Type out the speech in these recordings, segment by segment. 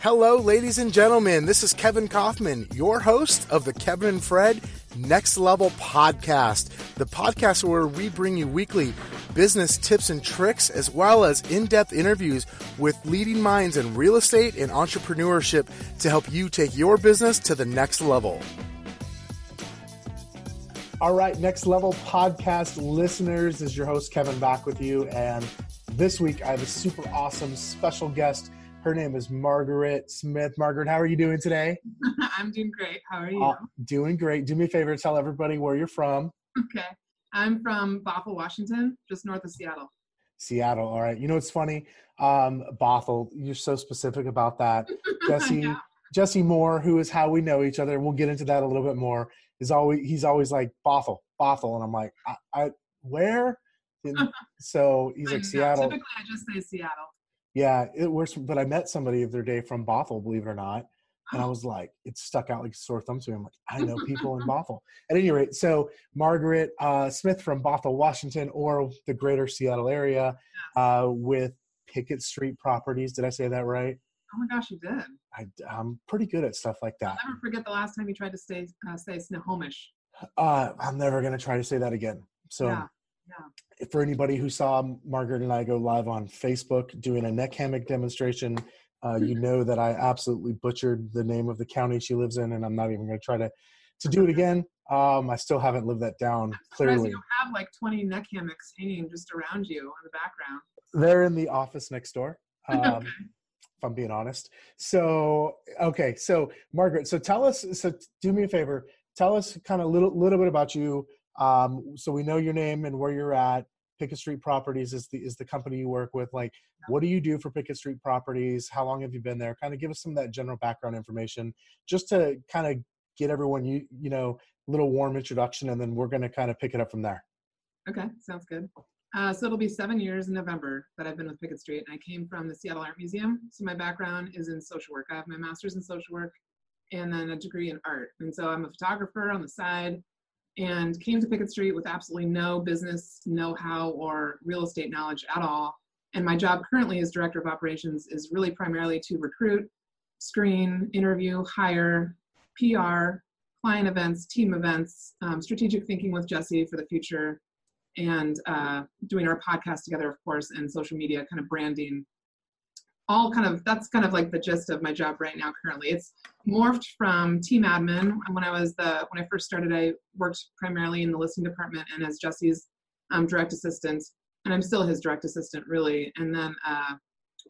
Hello, ladies and gentlemen. This is Kevin Kauffman, your host of the Kevin and Fred Next Level Podcast, the podcast where we bring you weekly business tips and tricks, as well as in depth interviews with leading minds in real estate and entrepreneurship to help you take your business to the next level. All right, Next Level Podcast listeners, is your host, Kevin, back with you. And this week I have a super awesome special guest her name is Margaret Smith. Margaret, how are you doing today? I'm doing great. How are you? Uh, doing great. Do me a favor, tell everybody where you're from. Okay. I'm from Bothell, Washington, just north of Seattle. Seattle. All right. You know, it's funny. Um, Bothell, you're so specific about that. Jesse. Jesse Moore, who is how we know each other, and we'll get into that a little bit more, is always, he's always like Bothell, Bothell. And I'm like, I, I where? And so he's like Seattle. Typically, I just say Seattle. Yeah, it works. But I met somebody the other day from Bothell, believe it or not. And I was like, it stuck out like a sore thumb to me. I'm like, I know people in Bothell. At any rate, so Margaret uh, Smith from Bothell, Washington, or the greater Seattle area uh, with Pickett Street Properties. Did I say that right? Oh my gosh, you did. I, am pretty good at stuff like that. I'll never forget the last time you tried to say, uh, say Snohomish. Uh, I'm never going to try to say that again. So yeah. Yeah. For anybody who saw Margaret and I go live on Facebook doing a neck hammock demonstration, uh, you know that I absolutely butchered the name of the county she lives in, and I'm not even going to try to to do it again. Um, I still haven't lived that down clearly. You have like 20 neck hammocks hanging just around you in the background. They're in the office next door. Um, okay. If I'm being honest. So okay, so Margaret, so tell us. So do me a favor. Tell us kind of a little little bit about you. Um, so we know your name and where you're at. Pickett Street Properties is the is the company you work with. Like, what do you do for Pickett Street Properties? How long have you been there? Kind of give us some of that general background information, just to kind of get everyone you you know a little warm introduction, and then we're going to kind of pick it up from there. Okay, sounds good. Uh, so it'll be seven years in November that I've been with Pickett Street, and I came from the Seattle Art Museum. So my background is in social work. I have my master's in social work, and then a degree in art. And so I'm a photographer on the side and came to Pickett Street with absolutely no business know-how or real estate knowledge at all. And my job currently as director of operations is really primarily to recruit, screen, interview, hire, PR, client events, team events, um, strategic thinking with Jesse for the future, and uh, doing our podcast together, of course, and social media kind of branding all kind of that's kind of like the gist of my job right now currently. It's morphed from team admin. When i was the when i first started i worked primarily in the listing department and as jesse's um, direct assistant and i'm still his direct assistant really. And then uh,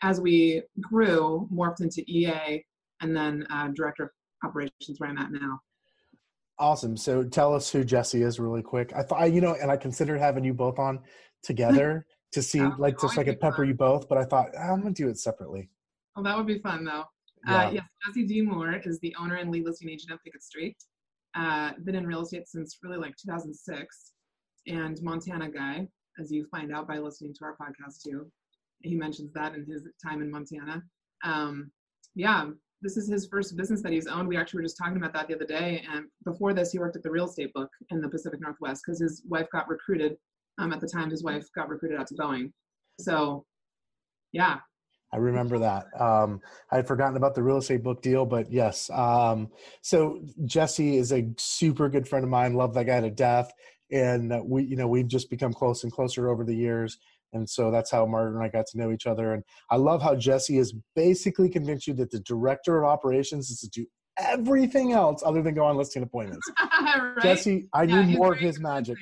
as we grew morphed into ea and then uh, director of operations where i'm at now. Awesome. So tell us who jesse is really quick. I thought you know and i considered having you both on together to see yeah, like just so I could pepper fun. you both, but I thought ah, I'm gonna do it separately. Well, that would be fun though. Uh, yeah. Uh, yes, Jesse D. Moore is the owner and lead listing agent of Pickett Street. Uh, been in real estate since really like 2006, and Montana guy, as you find out by listening to our podcast too. He mentions that in his time in Montana. Um, yeah, this is his first business that he's owned. We actually were just talking about that the other day. And before this, he worked at the real estate book in the Pacific Northwest because his wife got recruited um, at the time, his wife got recruited out to Boeing. So, yeah. I remember that. Um, I had forgotten about the real estate book deal, but yes. Um, so Jesse is a super good friend of mine. Love that guy to death, and we, you know, we've just become close and closer over the years. And so that's how Martin and I got to know each other. And I love how Jesse has basically convinced you that the director of operations is to do everything else other than go on listing appointments. right? Jesse, I yeah, need more of his magic.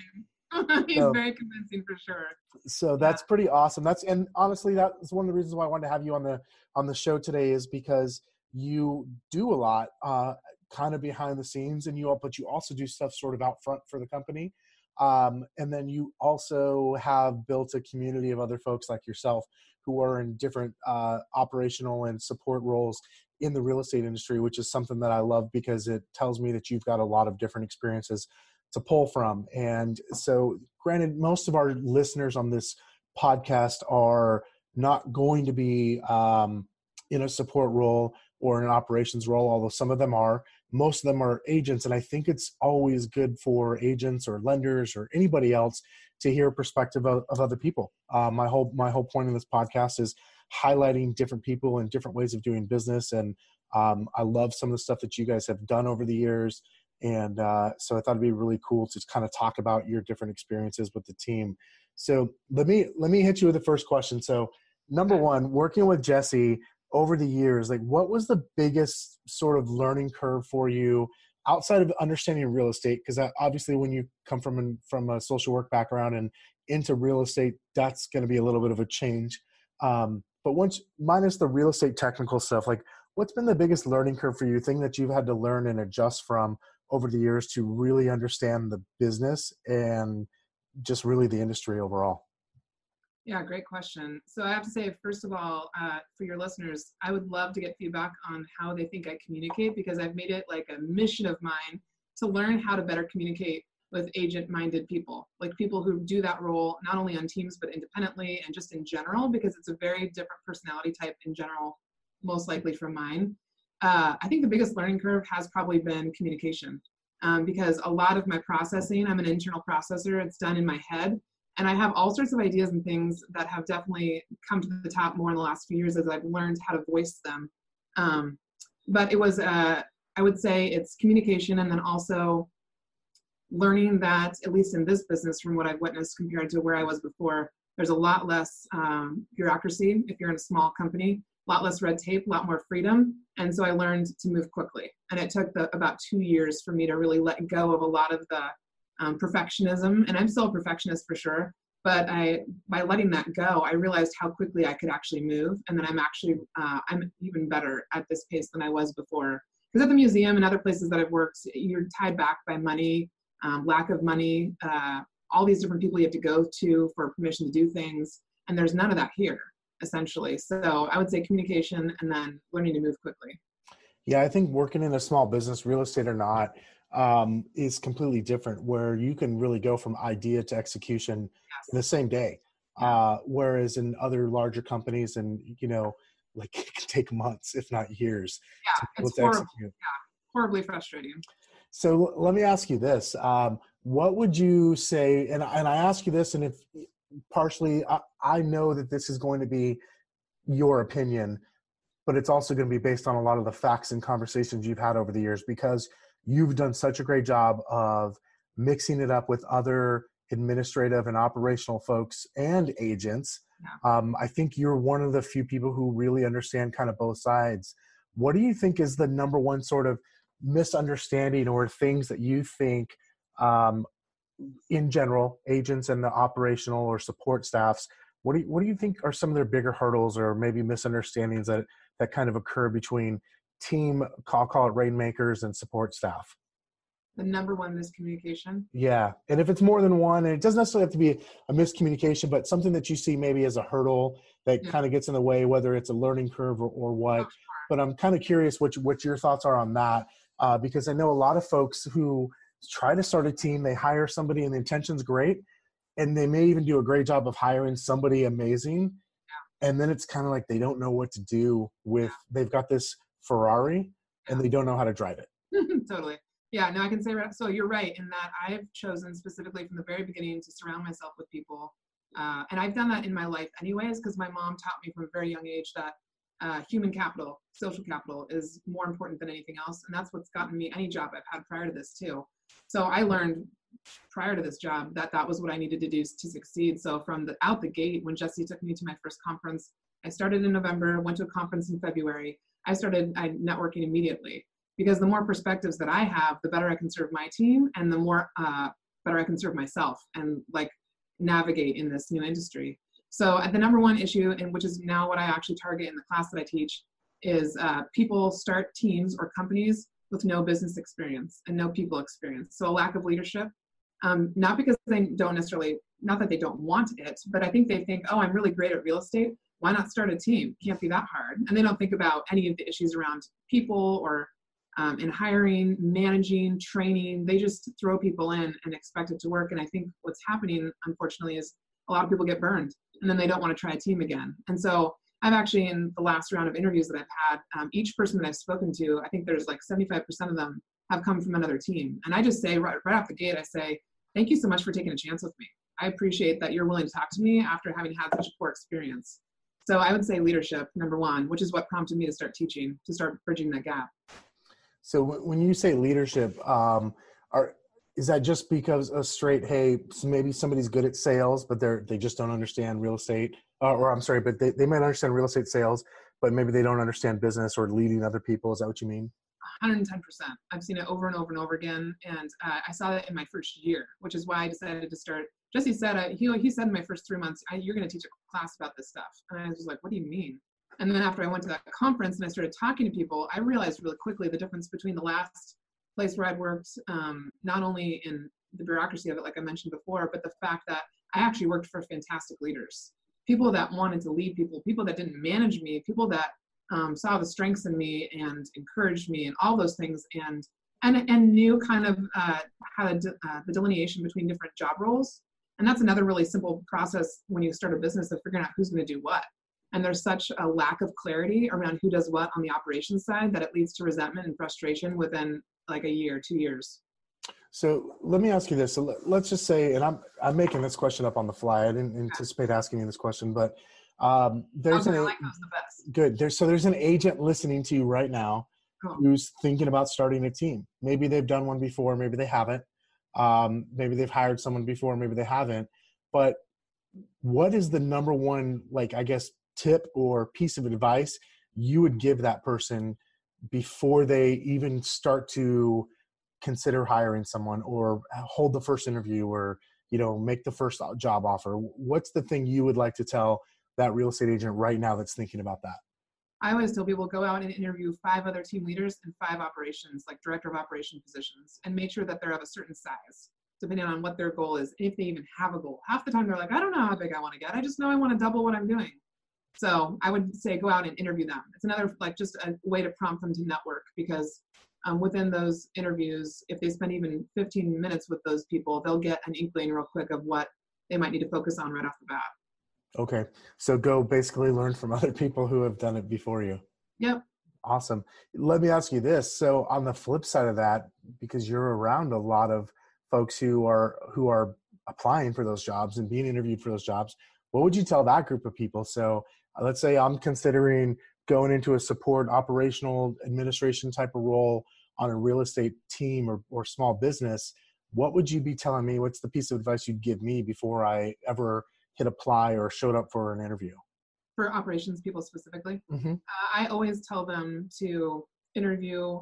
He's so, very convincing for sure. So that's yeah. pretty awesome. That's and honestly, that's one of the reasons why I wanted to have you on the on the show today is because you do a lot, uh, kind of behind the scenes, and you all, but you also do stuff sort of out front for the company. Um, and then you also have built a community of other folks like yourself who are in different uh, operational and support roles in the real estate industry, which is something that I love because it tells me that you've got a lot of different experiences to pull from. And so, granted, most of our listeners on this podcast are not going to be um, in a support role or an operations role, although some of them are. most of them are agents and i think it's always good for agents or lenders or anybody else to hear a perspective of, of other people uh, my whole my whole point in this podcast is highlighting different people and different ways of doing business and um, i love some of the stuff that you guys have done over the years and uh, so i thought it'd be really cool to kind of talk about your different experiences with the team. So let me let me hit you with the first question. So number one working with jesse over the years like what was the biggest sort of learning curve for you outside of understanding real estate? Because obviously when you come from from a social work background and into real estate that's going to be a little bit of a change. Um, but once minus the real estate technical stuff like what's been the biggest learning curve for you thing that you've had to learn and adjust from over the years to really understand the business and just really the industry overall yeah, great question. So I have to say, first of all, uh, for your listeners, I would love to get feedback on how they think I communicate because I've made it like a mission of mine to learn how to better communicate with agent-minded people, like people who do that role not only on teams but independently and just in general, because it's a very different personality type in general, most likely from mine. Uh, I think the biggest learning curve has probably been communication, um, because a lot of my processing, I'm an internal processor, it's done in my head and I have all sorts of ideas and things that have definitely come to the top more in the last few years as I've learned how to voice them. Um, but it was, uh, I would say it's communication and then also learning that, at least in this business, from what I've witnessed compared to where I was before, there's a lot less um, bureaucracy if you're in a small company, a lot less red tape, a lot more freedom. And so I learned to move quickly. And it took the, about two years for me to really let go of a lot of the um, perfectionism, and I'm still a perfectionist for sure. But I, by letting that go, I realized how quickly I could actually move, and then I'm actually, uh, I'm even better at this pace than I was before. Because at the museum and other places that I've worked, you're tied back by money, um, lack of money, uh, all these different people you have to go to for permission to do things, and there's none of that here, essentially. So I would say communication, and then learning to move quickly. Yeah, I think working in a small business, real estate or not, um, is completely different where you can really go from idea to execution yes. in the same day uh, whereas in other larger companies and you know like it can take months if not years yeah, it's horrible. yeah horribly frustrating so let me ask you this um, what would you say and, and i ask you this and if partially I, I know that this is going to be your opinion but it's also going to be based on a lot of the facts and conversations you've had over the years because you've done such a great job of mixing it up with other administrative and operational folks and agents. Yeah. Um, I think you're one of the few people who really understand kind of both sides. What do you think is the number one sort of misunderstanding or things that you think, um, in general, agents and the operational or support staffs? What do you, what do you think are some of their bigger hurdles or maybe misunderstandings that that kind of occur between team call call it rainmakers and support staff the number one miscommunication yeah and if it's more than one and it doesn't necessarily have to be a miscommunication but something that you see maybe as a hurdle that yeah. kind of gets in the way whether it's a learning curve or, or what oh, but i'm kind of curious what, what your thoughts are on that uh, because i know a lot of folks who try to start a team they hire somebody and the intention's great and they may even do a great job of hiring somebody amazing and then it's kind of like they don't know what to do with they've got this Ferrari and they don't know how to drive it. totally. Yeah, no, I can say so. You're right in that I've chosen specifically from the very beginning to surround myself with people, uh, and I've done that in my life anyways because my mom taught me from a very young age that uh, human capital, social capital, is more important than anything else, and that's what's gotten me any job I've had prior to this too. So I learned prior to this job that that was what I needed to do to succeed. So from the out the gate, when Jesse took me to my first conference, I started in November, went to a conference in February. I started I, networking immediately because the more perspectives that I have, the better I can serve my team and the more uh, better I can serve myself and like navigate in this new industry. So at the number one issue, and which is now what I actually target in the class that I teach, is uh, people start teams or companies with no business experience and no people experience. So a lack of leadership, um, not because they don't necessarily, not that they don't want it, but I think they think, oh, I'm really great at real estate why not start a team? Can't be that hard. And they don't think about any of the issues around people or um, in hiring, managing, training. They just throw people in and expect it to work. And I think what's happening, unfortunately, is a lot of people get burned and then they don't want to try a team again. And so I've actually, in the last round of interviews that I've had, um, each person that I've spoken to, I think there's like 75% of them have come from another team. And I just say right, right off the gate, I say, thank you so much for taking a chance with me. I appreciate that you're willing to talk to me after having had such a poor experience. So I would say leadership, number one, which is what prompted me to start teaching, to start bridging that gap. So when you say leadership, um, are is that just because a straight hey maybe somebody's good at sales but they're they just don't understand real estate? Uh, or i'm sorry but they, they might understand real estate sales but maybe they don't understand business or leading other people. Is that what you mean? 110% i've seen it over and over and over again and uh, i saw that in my first year which is why i decided to start jesse said uh, he, he said in my first three months you're going to teach a class about this stuff. And i was like what do you mean? And then after i went to that conference and i started talking to people i realized really quickly the difference between the last place where I'd worked, um, not only in the bureaucracy of it, like I mentioned before, but the fact that I actually worked for fantastic leaders, people that wanted to lead people, people that didn't manage me, people that um, saw the strengths in me and encouraged me, and all those things, and and and knew kind of uh, how to de- uh, the delineation between different job roles. And that's another really simple process when you start a business of figuring out who's going to do what. And there's such a lack of clarity around who does what on the operations side that it leads to resentment and frustration within like a year, two years. So let me ask you this. So let's just say, and I'm I'm making this question up on the fly. I didn't anticipate asking you this question, but um, there's okay, an like the good. There's so there's an agent listening to you right now cool. who's thinking about starting a team. Maybe they've done one before, maybe they haven't. Um, maybe they've hired someone before, maybe they haven't. But what is the number one, like I guess, tip or piece of advice you would give that person before they even start to consider hiring someone or hold the first interview or you know make the first job offer? What's the thing you would like to tell that real estate agent right now that's thinking about that? I always tell people go out and interview five other team leaders and five operations like director of operation positions and make sure that they're of a certain size depending on what their goal is if they even have a goal. Half the time they're like i don't know how big i want to get. I just know i want to double what i'm doing so I would say go out and interview them. It's another like just a way to prompt them to network because um, within those interviews, if they spend even 15 minutes with those people, they'll get an inkling real quick of what they might need to focus on right off the bat. Okay, so go basically learn from other people who have done it before you. Yep. Awesome. Let me ask you this. So on the flip side of that, because you're around a lot of folks who are who are applying for those jobs and being interviewed for those jobs, what would you tell that group of people? So let's say I'm considering going into a support operational administration type of role on a real estate team or, or small business, what would you be telling me? What's the piece of advice you'd give me before I ever hit apply or showed up for an interview? For operations people specifically, mm-hmm. uh, I always tell them to interview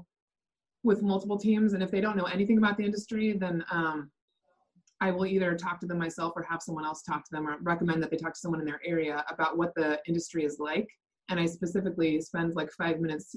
with multiple teams. And if they don't know anything about the industry, then um, I will either talk to them myself or have someone else talk to them or recommend that they talk to someone in their area about what the industry is like. And I specifically spend like five minutes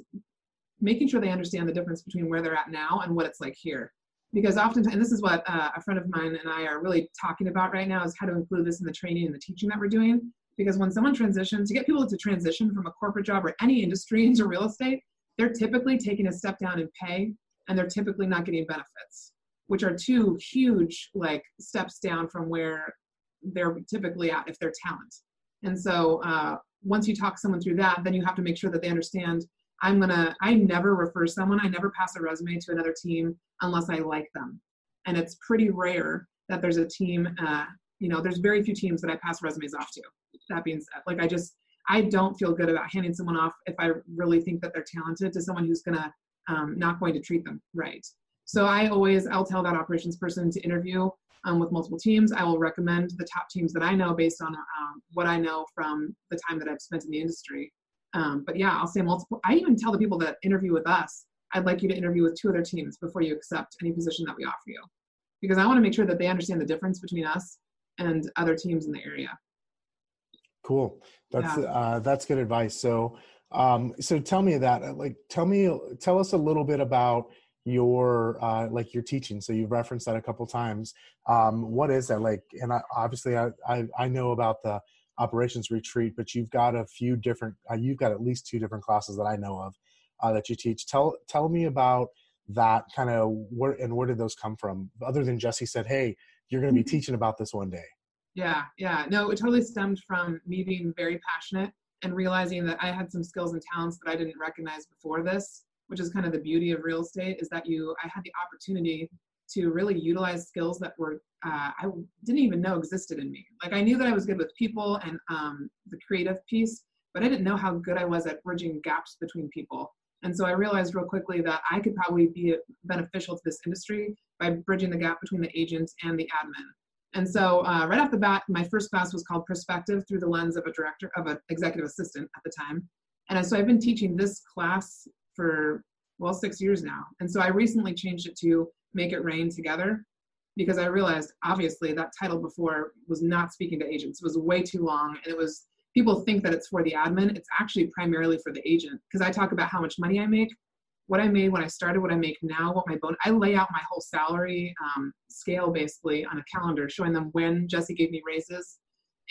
making sure they understand the difference between where they're at now and what it's like here. Because oftentimes, and this is what uh, a friend of mine and I are really talking about right now, is how to include this in the training and the teaching that we're doing. Because when someone transitions, to get people to transition from a corporate job or any industry into real estate, they're typically taking a step down in pay and they're typically not getting benefits which are two huge like steps down from where they're typically at if they're talent. And so uh, once you talk someone through that, then you have to make sure that they understand I'm gonna, I never refer someone, I never pass a resume to another team unless I like them. And it's pretty rare that there's a team, uh, you know, there's very few teams that I pass resumes off to. That being said, like I just, I don't feel good about handing someone off if I really think that they're talented to someone who's gonna um, not going to treat them right. So I always, I'll tell that operations person to interview um, with multiple teams. I will recommend the top teams that I know based on um, what I know from the time that I've spent in the industry. Um, but yeah, I'll say multiple. I even tell the people that interview with us, I'd like you to interview with two other teams before you accept any position that we offer you, because I want to make sure that they understand the difference between us and other teams in the area. Cool. That's yeah. uh, that's good advice. So, um, so tell me that. Like, tell me, tell us a little bit about your uh, like your teaching. So you've referenced that a couple times. Um, what is that like? And I, obviously I, I, I know about the operations retreat but you've got a few different uh, you've got at least two different classes that i know of uh, that you teach. Tell tell me about that kind of where and where did those come from? Other than jesse said hey you're going to be mm-hmm. teaching about this one day. Yeah yeah. No it totally stemmed from me being very passionate and realizing that I had some skills and talents that I didn't recognize before this, which is kind of the beauty of real estate, is that you I had the opportunity to really utilize skills that were uh, I didn't even know existed in me. Like I knew that I was good with people and um, the creative piece, but I didn't know how good I was at bridging gaps between people. And so I realized real quickly that I could probably be beneficial to this industry by bridging the gap between the agents and the admin. And so uh, right off the bat, my first class was called Perspective through the lens of a director, of an executive assistant at the time. And so I've been teaching this class for, well, six years now. And so I recently changed it to Make It Rain Together because I realized obviously that title before was not speaking to agents. It was way too long and it was people think that it's for the admin. It's actually primarily for the agent because I talk about how much money I make, what I made when I started, what I make now, what my bone. I lay out my whole salary um, scale basically on a calendar, showing them when Jesse gave me raises,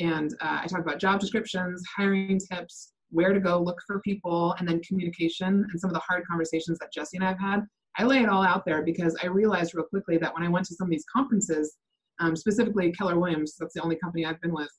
and uh, I talk about job descriptions, hiring tips, where to go look for people, and then communication and some of the hard conversations that Jesse and I have had. I lay it all out there because I realized real quickly that when I went to some of these conferences, um, specifically Keller Williams, that's the only company I've been with,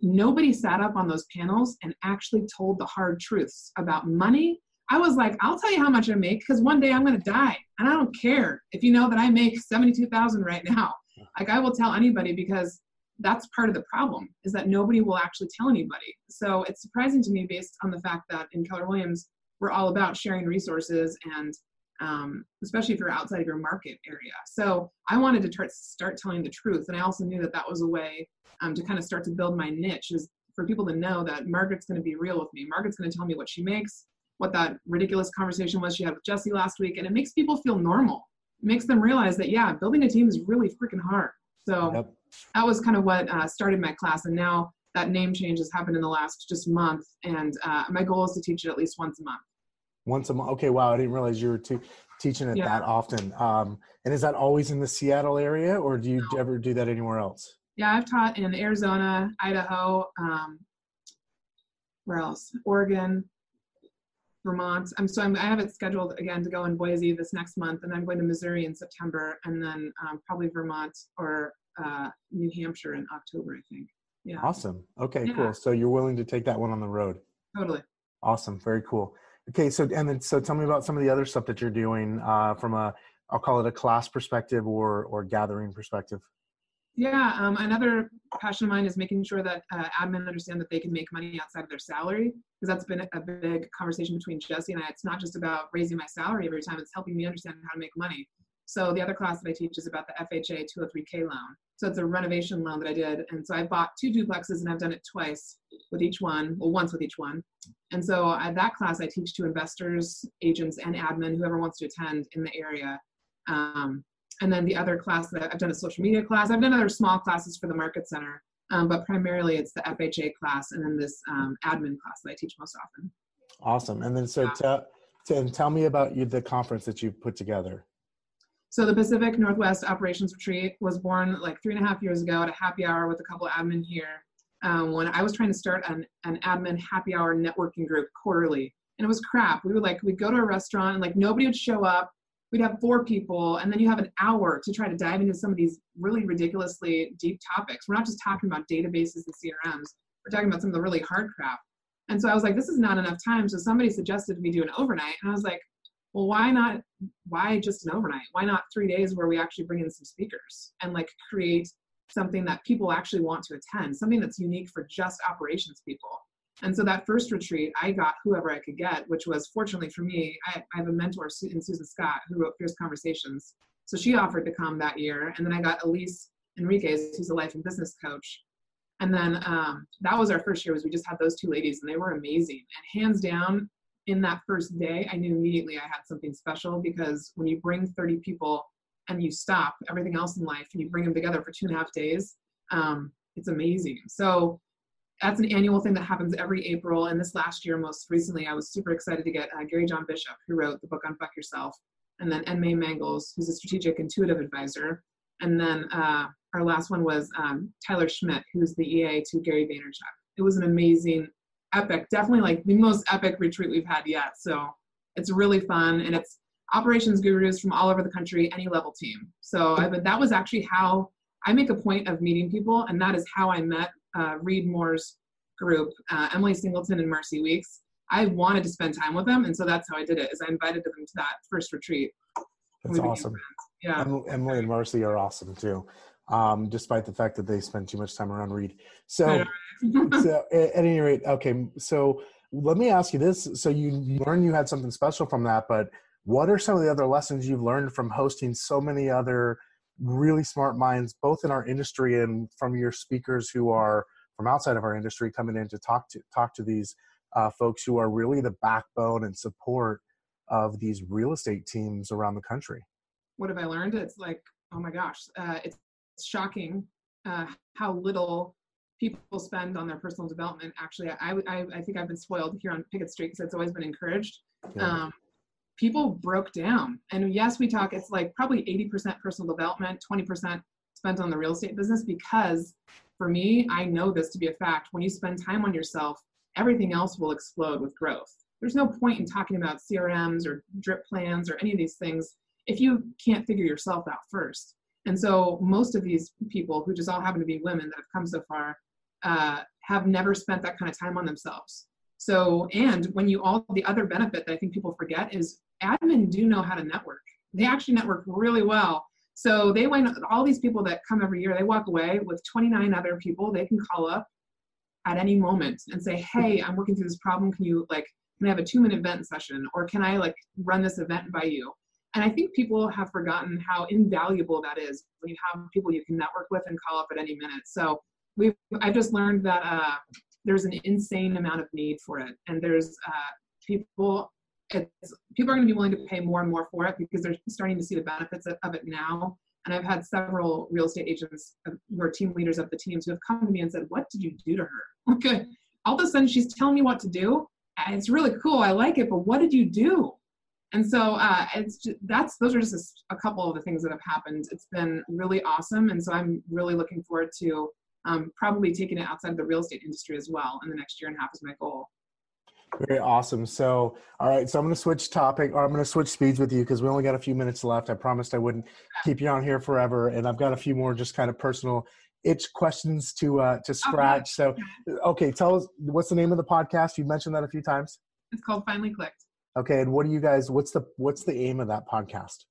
nobody sat up on those panels and actually told the hard truths about money. I was like, I'll tell you how much I make because one day I'm going to die. And I don't care if you know that I make 72,000 right now. Like I will tell anybody because that's part of the problem is that nobody will actually tell anybody. So it's surprising to me based on the fact that in Keller Williams, we're all about sharing resources and um, especially if you're outside of your market area. So I wanted to start, start telling the truth. And I also knew that that was a way um, to kind of start to build my niche is for people to know that Margaret's going to be real with me. Margaret's going to tell me what she makes, what that ridiculous conversation was she had with Jesse last week. And it makes people feel normal. It makes them realize that, yeah, building a team is really freaking hard. So yep. That was kind of what uh, started my class. And now that name change has happened in the last just month. And uh, my goal is to teach it at least once a month. Once a month. Okay, wow! I didn't realize you were t- teaching it yeah. that often. Um, and is that always in the Seattle area, or do you no. ever do that anywhere else? Yeah, I've taught in Arizona, Idaho, um, where else? Oregon, Vermont. I'm so I'm, i have it scheduled again to go in Boise this next month, and I'm going to Missouri in September, and then um, probably Vermont or uh, New Hampshire in October, I think. Yeah. Awesome. Okay, yeah. cool. So you're willing to take that one on the road? Totally. Awesome. Very cool. Okay, so and then so tell me about some of the other stuff that you're doing uh, from a I'll call it a class perspective or or gathering perspective. Yeah, um, another passion of mine is making sure that uh, admin understand that they can make money outside of their salary because that's been a big conversation between Jesse and I. It's not just about raising my salary every time; it's helping me understand how to make money. So the other class that I teach is about the FHA 203k loan. So it's a renovation loan that I did. And so I bought two duplexes and I've done it twice with each one, well, once with each one. And so at that class, I teach to investors, agents, and admin, whoever wants to attend in the area. Um, and then the other class that I've done a social media class. I've done other small classes for the Market Center, um, but primarily it's the FHA class and then this um, admin class that I teach most often. Awesome. And then so yeah. tell, tell me about you, the conference that you put together. So the Pacific Northwest Operations Retreat was born like three and a half years ago at a happy hour with a couple of admin here. Um, when I was trying to start an, an admin happy hour networking group quarterly, and it was crap. We would like we'd go to a restaurant and like nobody would show up. We'd have four people, and then you have an hour to try to dive into some of these really ridiculously deep topics. We're not just talking about databases and CRMs. We're talking about some of the really hard crap. And so I was like, this is not enough time. So somebody suggested me do an overnight, and I was like, well why not why just an overnight? Why not three days where we actually bring in some speakers and like create something that people actually want to attend something that's unique for just operations people? And so that first retreat i got whoever i could get which was fortunately for me i, I have a mentor in susan scott who wrote fierce conversations. So she offered to come that year and then i got elise enriquez who's a life and business coach. And then um, that was our first year was we just had those two ladies and they were amazing. And hands down in that first day, I knew immediately I had something special because when you bring 30 people and you stop everything else in life and you bring them together for two and a half days, um, it's amazing. So that's an annual thing that happens every April. And this last year, most recently, I was super excited to get uh, Gary John Bishop, who wrote the book Unfuck Yourself, and then N. May Mangels, who's a strategic intuitive advisor. And then uh, our last one was um, Tyler Schmidt, who's the EA to Gary Vaynerchuk. It was an amazing epic, definitely like the most epic retreat we've had yet. So it's really fun and it's operations gurus from all over the country, any level team. So I, but that was actually how I make a point of meeting people, and that is how I met uh, Reed Moore's group, uh, Emily Singleton and Marcy Weeks. I wanted to spend time with them, and so that's how I did it. Is I invited them to that first retreat. That's awesome. Yeah, Emily and Marcy are awesome too. Um, despite the fact that they spend too much time around Reed. So, so at any rate, okay. So let me ask you this: so you, you learned you had something special from that, but what are some of the other lessons you've learned from hosting so many other really smart minds, both in our industry and from your speakers who are from outside of our industry coming in to talk to talk to these uh, folks who are really the backbone and support of these real estate teams around the country? What have I learned? It's like, oh my gosh, uh, it's shocking uh, how little people spend on their personal development. Actually, I, I, I think I've been spoiled here on Pickett Street because it's always been encouraged. Yeah. Um, people broke down. And yes, we talk, it's like probably 80% personal development, 20% spent on the real estate business because for me, I know this to be a fact. When you spend time on yourself, everything else will explode with growth. There's no point in talking about CRMs or drip plans or any of these things if you can't figure yourself out first. And so most of these people who just all happen to be women that have come so far uh, have never spent that kind of time on themselves. So, and when you all the other benefit that I think people forget is admin do know how to network. They actually network really well. So they went all these people that come every year, they walk away with 29 other people they can call up at any moment and say, Hey, I'm working through this problem. Can you like can I have a two minute event session or can I like run this event by you? And I think people have forgotten how invaluable that is when you have people you can network with and call up at any minute. So we've I've just learned that uh, there's an insane amount of need for it, and there's uh, people. People are going to be willing to pay more and more for it because they're starting to see the benefits of, it now. And I've had several real estate agents uh, who are team leaders of the teams who have come to me and said, "What did you do to her?" Okay, all of a sudden she's telling me what to do. It's really cool. I like it, but what did you do? And so uh, it's just, that's those are just a, couple of the things that have happened. It's been really awesome, and so I'm really looking forward to um, probably taking it outside of the real estate industry as well in the next year and a half is my goal. Very awesome. So, all right. So I'm going to switch topic, or I'm going to switch speeds with you because we only got a few minutes left. I promised I wouldn't keep you on here forever, and I've got a few more just kind of personal itch questions to uh, to scratch. Okay. So, okay, tell us what's the name of the podcast? You mentioned that a few times. It's called Finely Clicked. Okay, and what do you guys? What's the what's the aim of that podcast?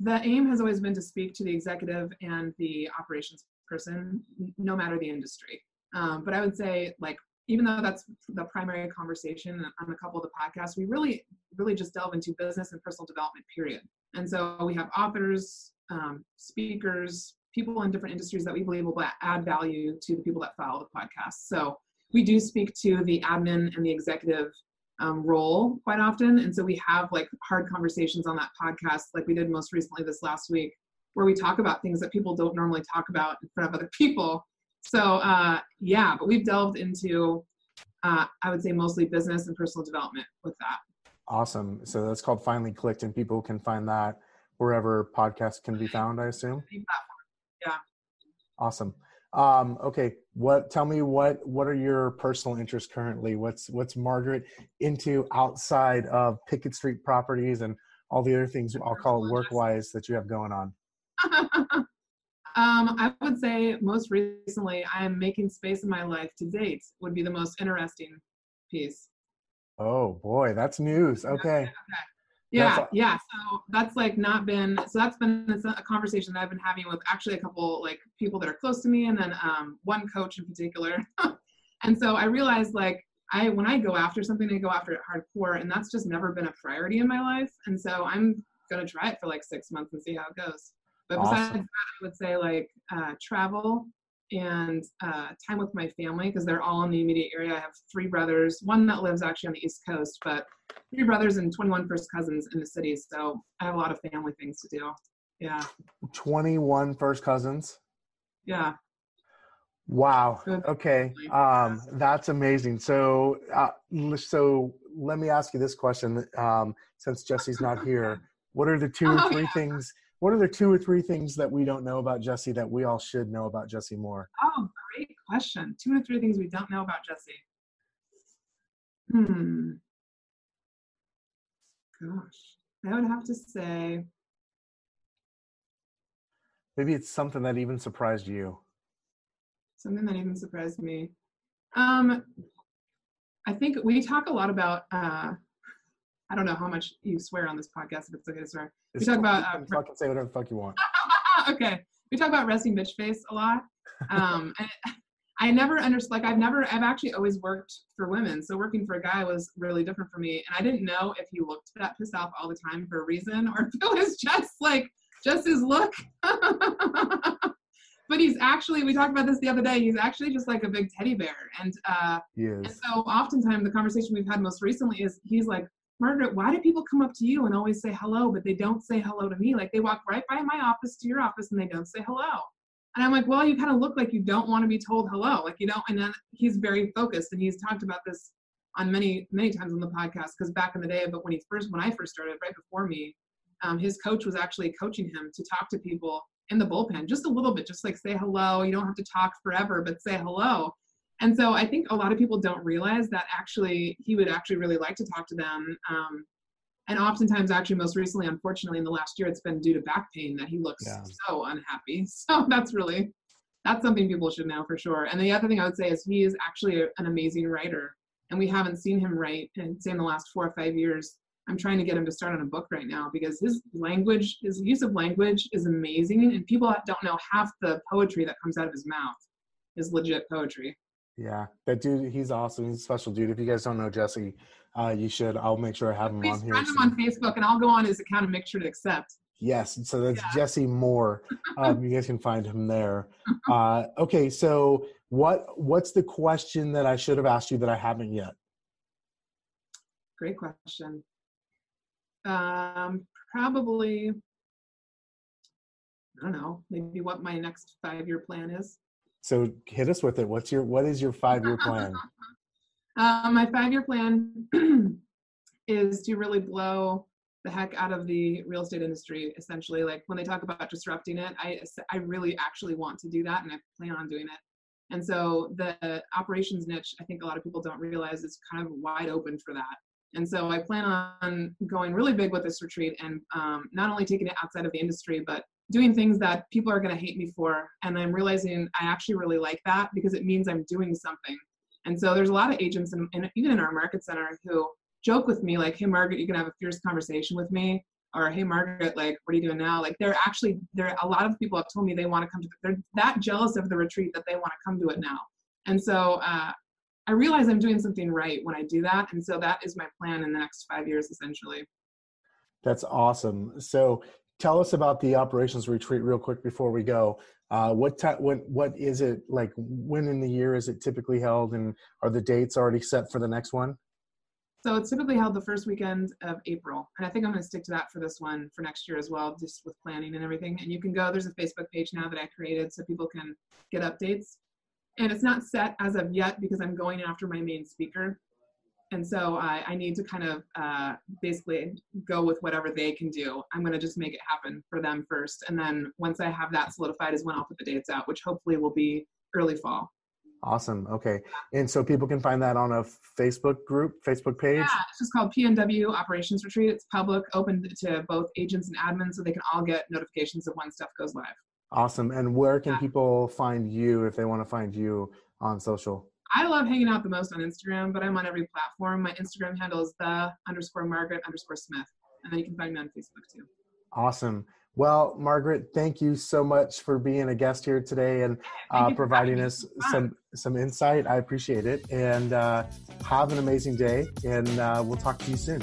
The aim has always been to speak to the executive and the operations person, no matter the industry. Um, but I would say, like, even though that's the primary conversation on a couple of the podcasts, we really, really just delve into business and personal development, period. And so we have authors, um, speakers, people in different industries that we believe will add value to the people that follow the podcast. So we do speak to the admin and the executive um, role quite often. And so we have like hard conversations on that podcast, like we did most recently this last week, where we talk about things that people don't normally talk about in front of other people. So uh, yeah, but we've delved into, uh, I would say mostly business and personal development with that. Awesome. So that's called Finely Clicked, and people can find that wherever podcasts can be found, I assume. Yeah. Awesome. Um, okay, what? Tell me what what are your personal interests currently? What's what's Margaret into outside of Pickett Street properties and all the other things I'll call it work wise that you have going on? um, I would say most recently I am making space in my life to date would be the most interesting piece. Oh boy, that's news. Okay. okay. Yeah, yeah. So that's like not been. So that's been a conversation that I've been having with actually a couple like people that are close to me, and then um, one coach in particular. and so I realized like I when I go after something, I go after it hardcore, and that's just never been a priority in my life. And so I'm gonna try it for like six months and see how it goes. But awesome. besides that, I would say like uh, travel and uh, time with my family because they're all in the immediate area. I have three brothers, one that lives actually on the East Coast, but three brothers and 21 first cousins in the city. So I have a lot of family things to do. Yeah. 21 first cousins? Yeah. Wow. Okay. Um, that's amazing. So, uh, so let me ask you this question. Um, since Jesse's not here, what are the two or oh, three oh, yeah. things what are the two or three things that we don't know about Jesse that we all should know about Jesse Moore? Oh, great question. Two or three things we don't know about Jesse. Hmm. Gosh, I would have to say. Maybe it's something that even surprised you. Something that even surprised me. Um, I think we talk a lot about. Uh, I don't know how much you swear on this podcast. If it's okay to swear, we talk about. Uh, fucking say whatever the fuck you want. okay, we talk about resting bitch face a lot. Um, and I never understood. Like I've never. I've actually always worked for women, so working for a guy was really different for me. And I didn't know if he looked that pissed off all the time for a reason, or if it was just like just his look. but he's actually we talked about this the other day he's actually just like a big teddy bear and uh yes. and so oftentimes the conversation we've had most recently is he's like margaret why do people come up to you and always say hello but they don't say hello to me? Like they walk right by my office to your office and they don't say hello. And i'm like well you kind of look like you don't want to be told hello like you don't and then he's very focused and he's talked about this on many many times on the podcast because back in the day but when he first when i first started right before me um, his coach was actually coaching him to talk to people in the bullpen just a little bit just like say hello you don't have to talk forever but say hello and so i think a lot of people don't realize that actually he would actually really like to talk to them um, and oftentimes actually most recently unfortunately in the last year it's been due to back pain that he looks Yeah. so unhappy. So that's really that's something people should know for sure. And the other thing i would say is he is actually a- an amazing writer and we haven't seen him write in say in the last four or five years. I'm trying to get him to start on a book right now because his language his use of language is amazing and people don't know half the poetry that comes out of his mouth is legit poetry Yeah, that dude, he's awesome. He's a special dude. If you guys don't know Jesse, uh, you should. I'll make sure I have him please on here. friend him on facebook and i'll go on his account and make sure to accept Yes, so that's Yeah. Jesse Moore. Um, you guys can find him there. Uh, okay, so what what's the question that I should have asked you that I haven't yet? great question um, probably i don't know maybe what my next five year plan is So hit us with it. What's your what is your five year plan? Uh, my five-year plan is to really blow the heck out of the real estate industry. Essentially, like when they talk about disrupting it, I I really actually want to do that, and I plan on doing it. And so the operations niche, I think a lot of people don't realize is kind of wide open for that. And so I plan on going really big with this retreat and um, not only taking it outside of the industry, but doing things that people are going to hate me for. And I'm realizing I actually really like that because it means I'm doing something. And so there's a lot of agents, and even in our market center, who joke with me like, "Hey, Margaret, you can have a fierce conversation with me," or "Hey, Margaret, like, what are you doing now?" Like, they're actually there. A lot of people have told me they want to come to. They're that jealous of the retreat that they want to come to it now. And so uh, I realize I'm doing something right when I do that. And so that is my plan in the next five years, essentially. That's awesome. So tell us about the operations retreat real quick before we go. Uh, what? What what is it like? When in the year is it typically held, and are the dates already set for the next one? So it's typically held the first weekend of April. And I think I'm going to stick to that for this one for next year as well, just with planning and everything. And you can go, there's a Facebook page now that I created so people can get updates. And it's not set as of yet because I'm going after my main speaker. And so I, I need to kind of uh, basically go with whatever they can do. I'm going to just make it happen for them first. And then once I have that solidified is when I'll put the dates out, which hopefully will be early fall. Awesome. Okay, and so people can find that on a Facebook group, Facebook page. Yeah, it's just called PNW Operations Retreat. It's public, open to both agents and admins, so they can all get notifications of when stuff goes live. Awesome. And where can Yeah. people find you if they want to find you on social? I love hanging out the most on Instagram, but I'm on every platform. My Instagram handle is the underscore Margaret underscore Smith, and then you can find me on Facebook too. Awesome. Well, Margaret, thank you so much for being a guest here today and uh, providing us some some insight. I appreciate it. And uh, have an amazing day. And uh, we'll talk to you soon.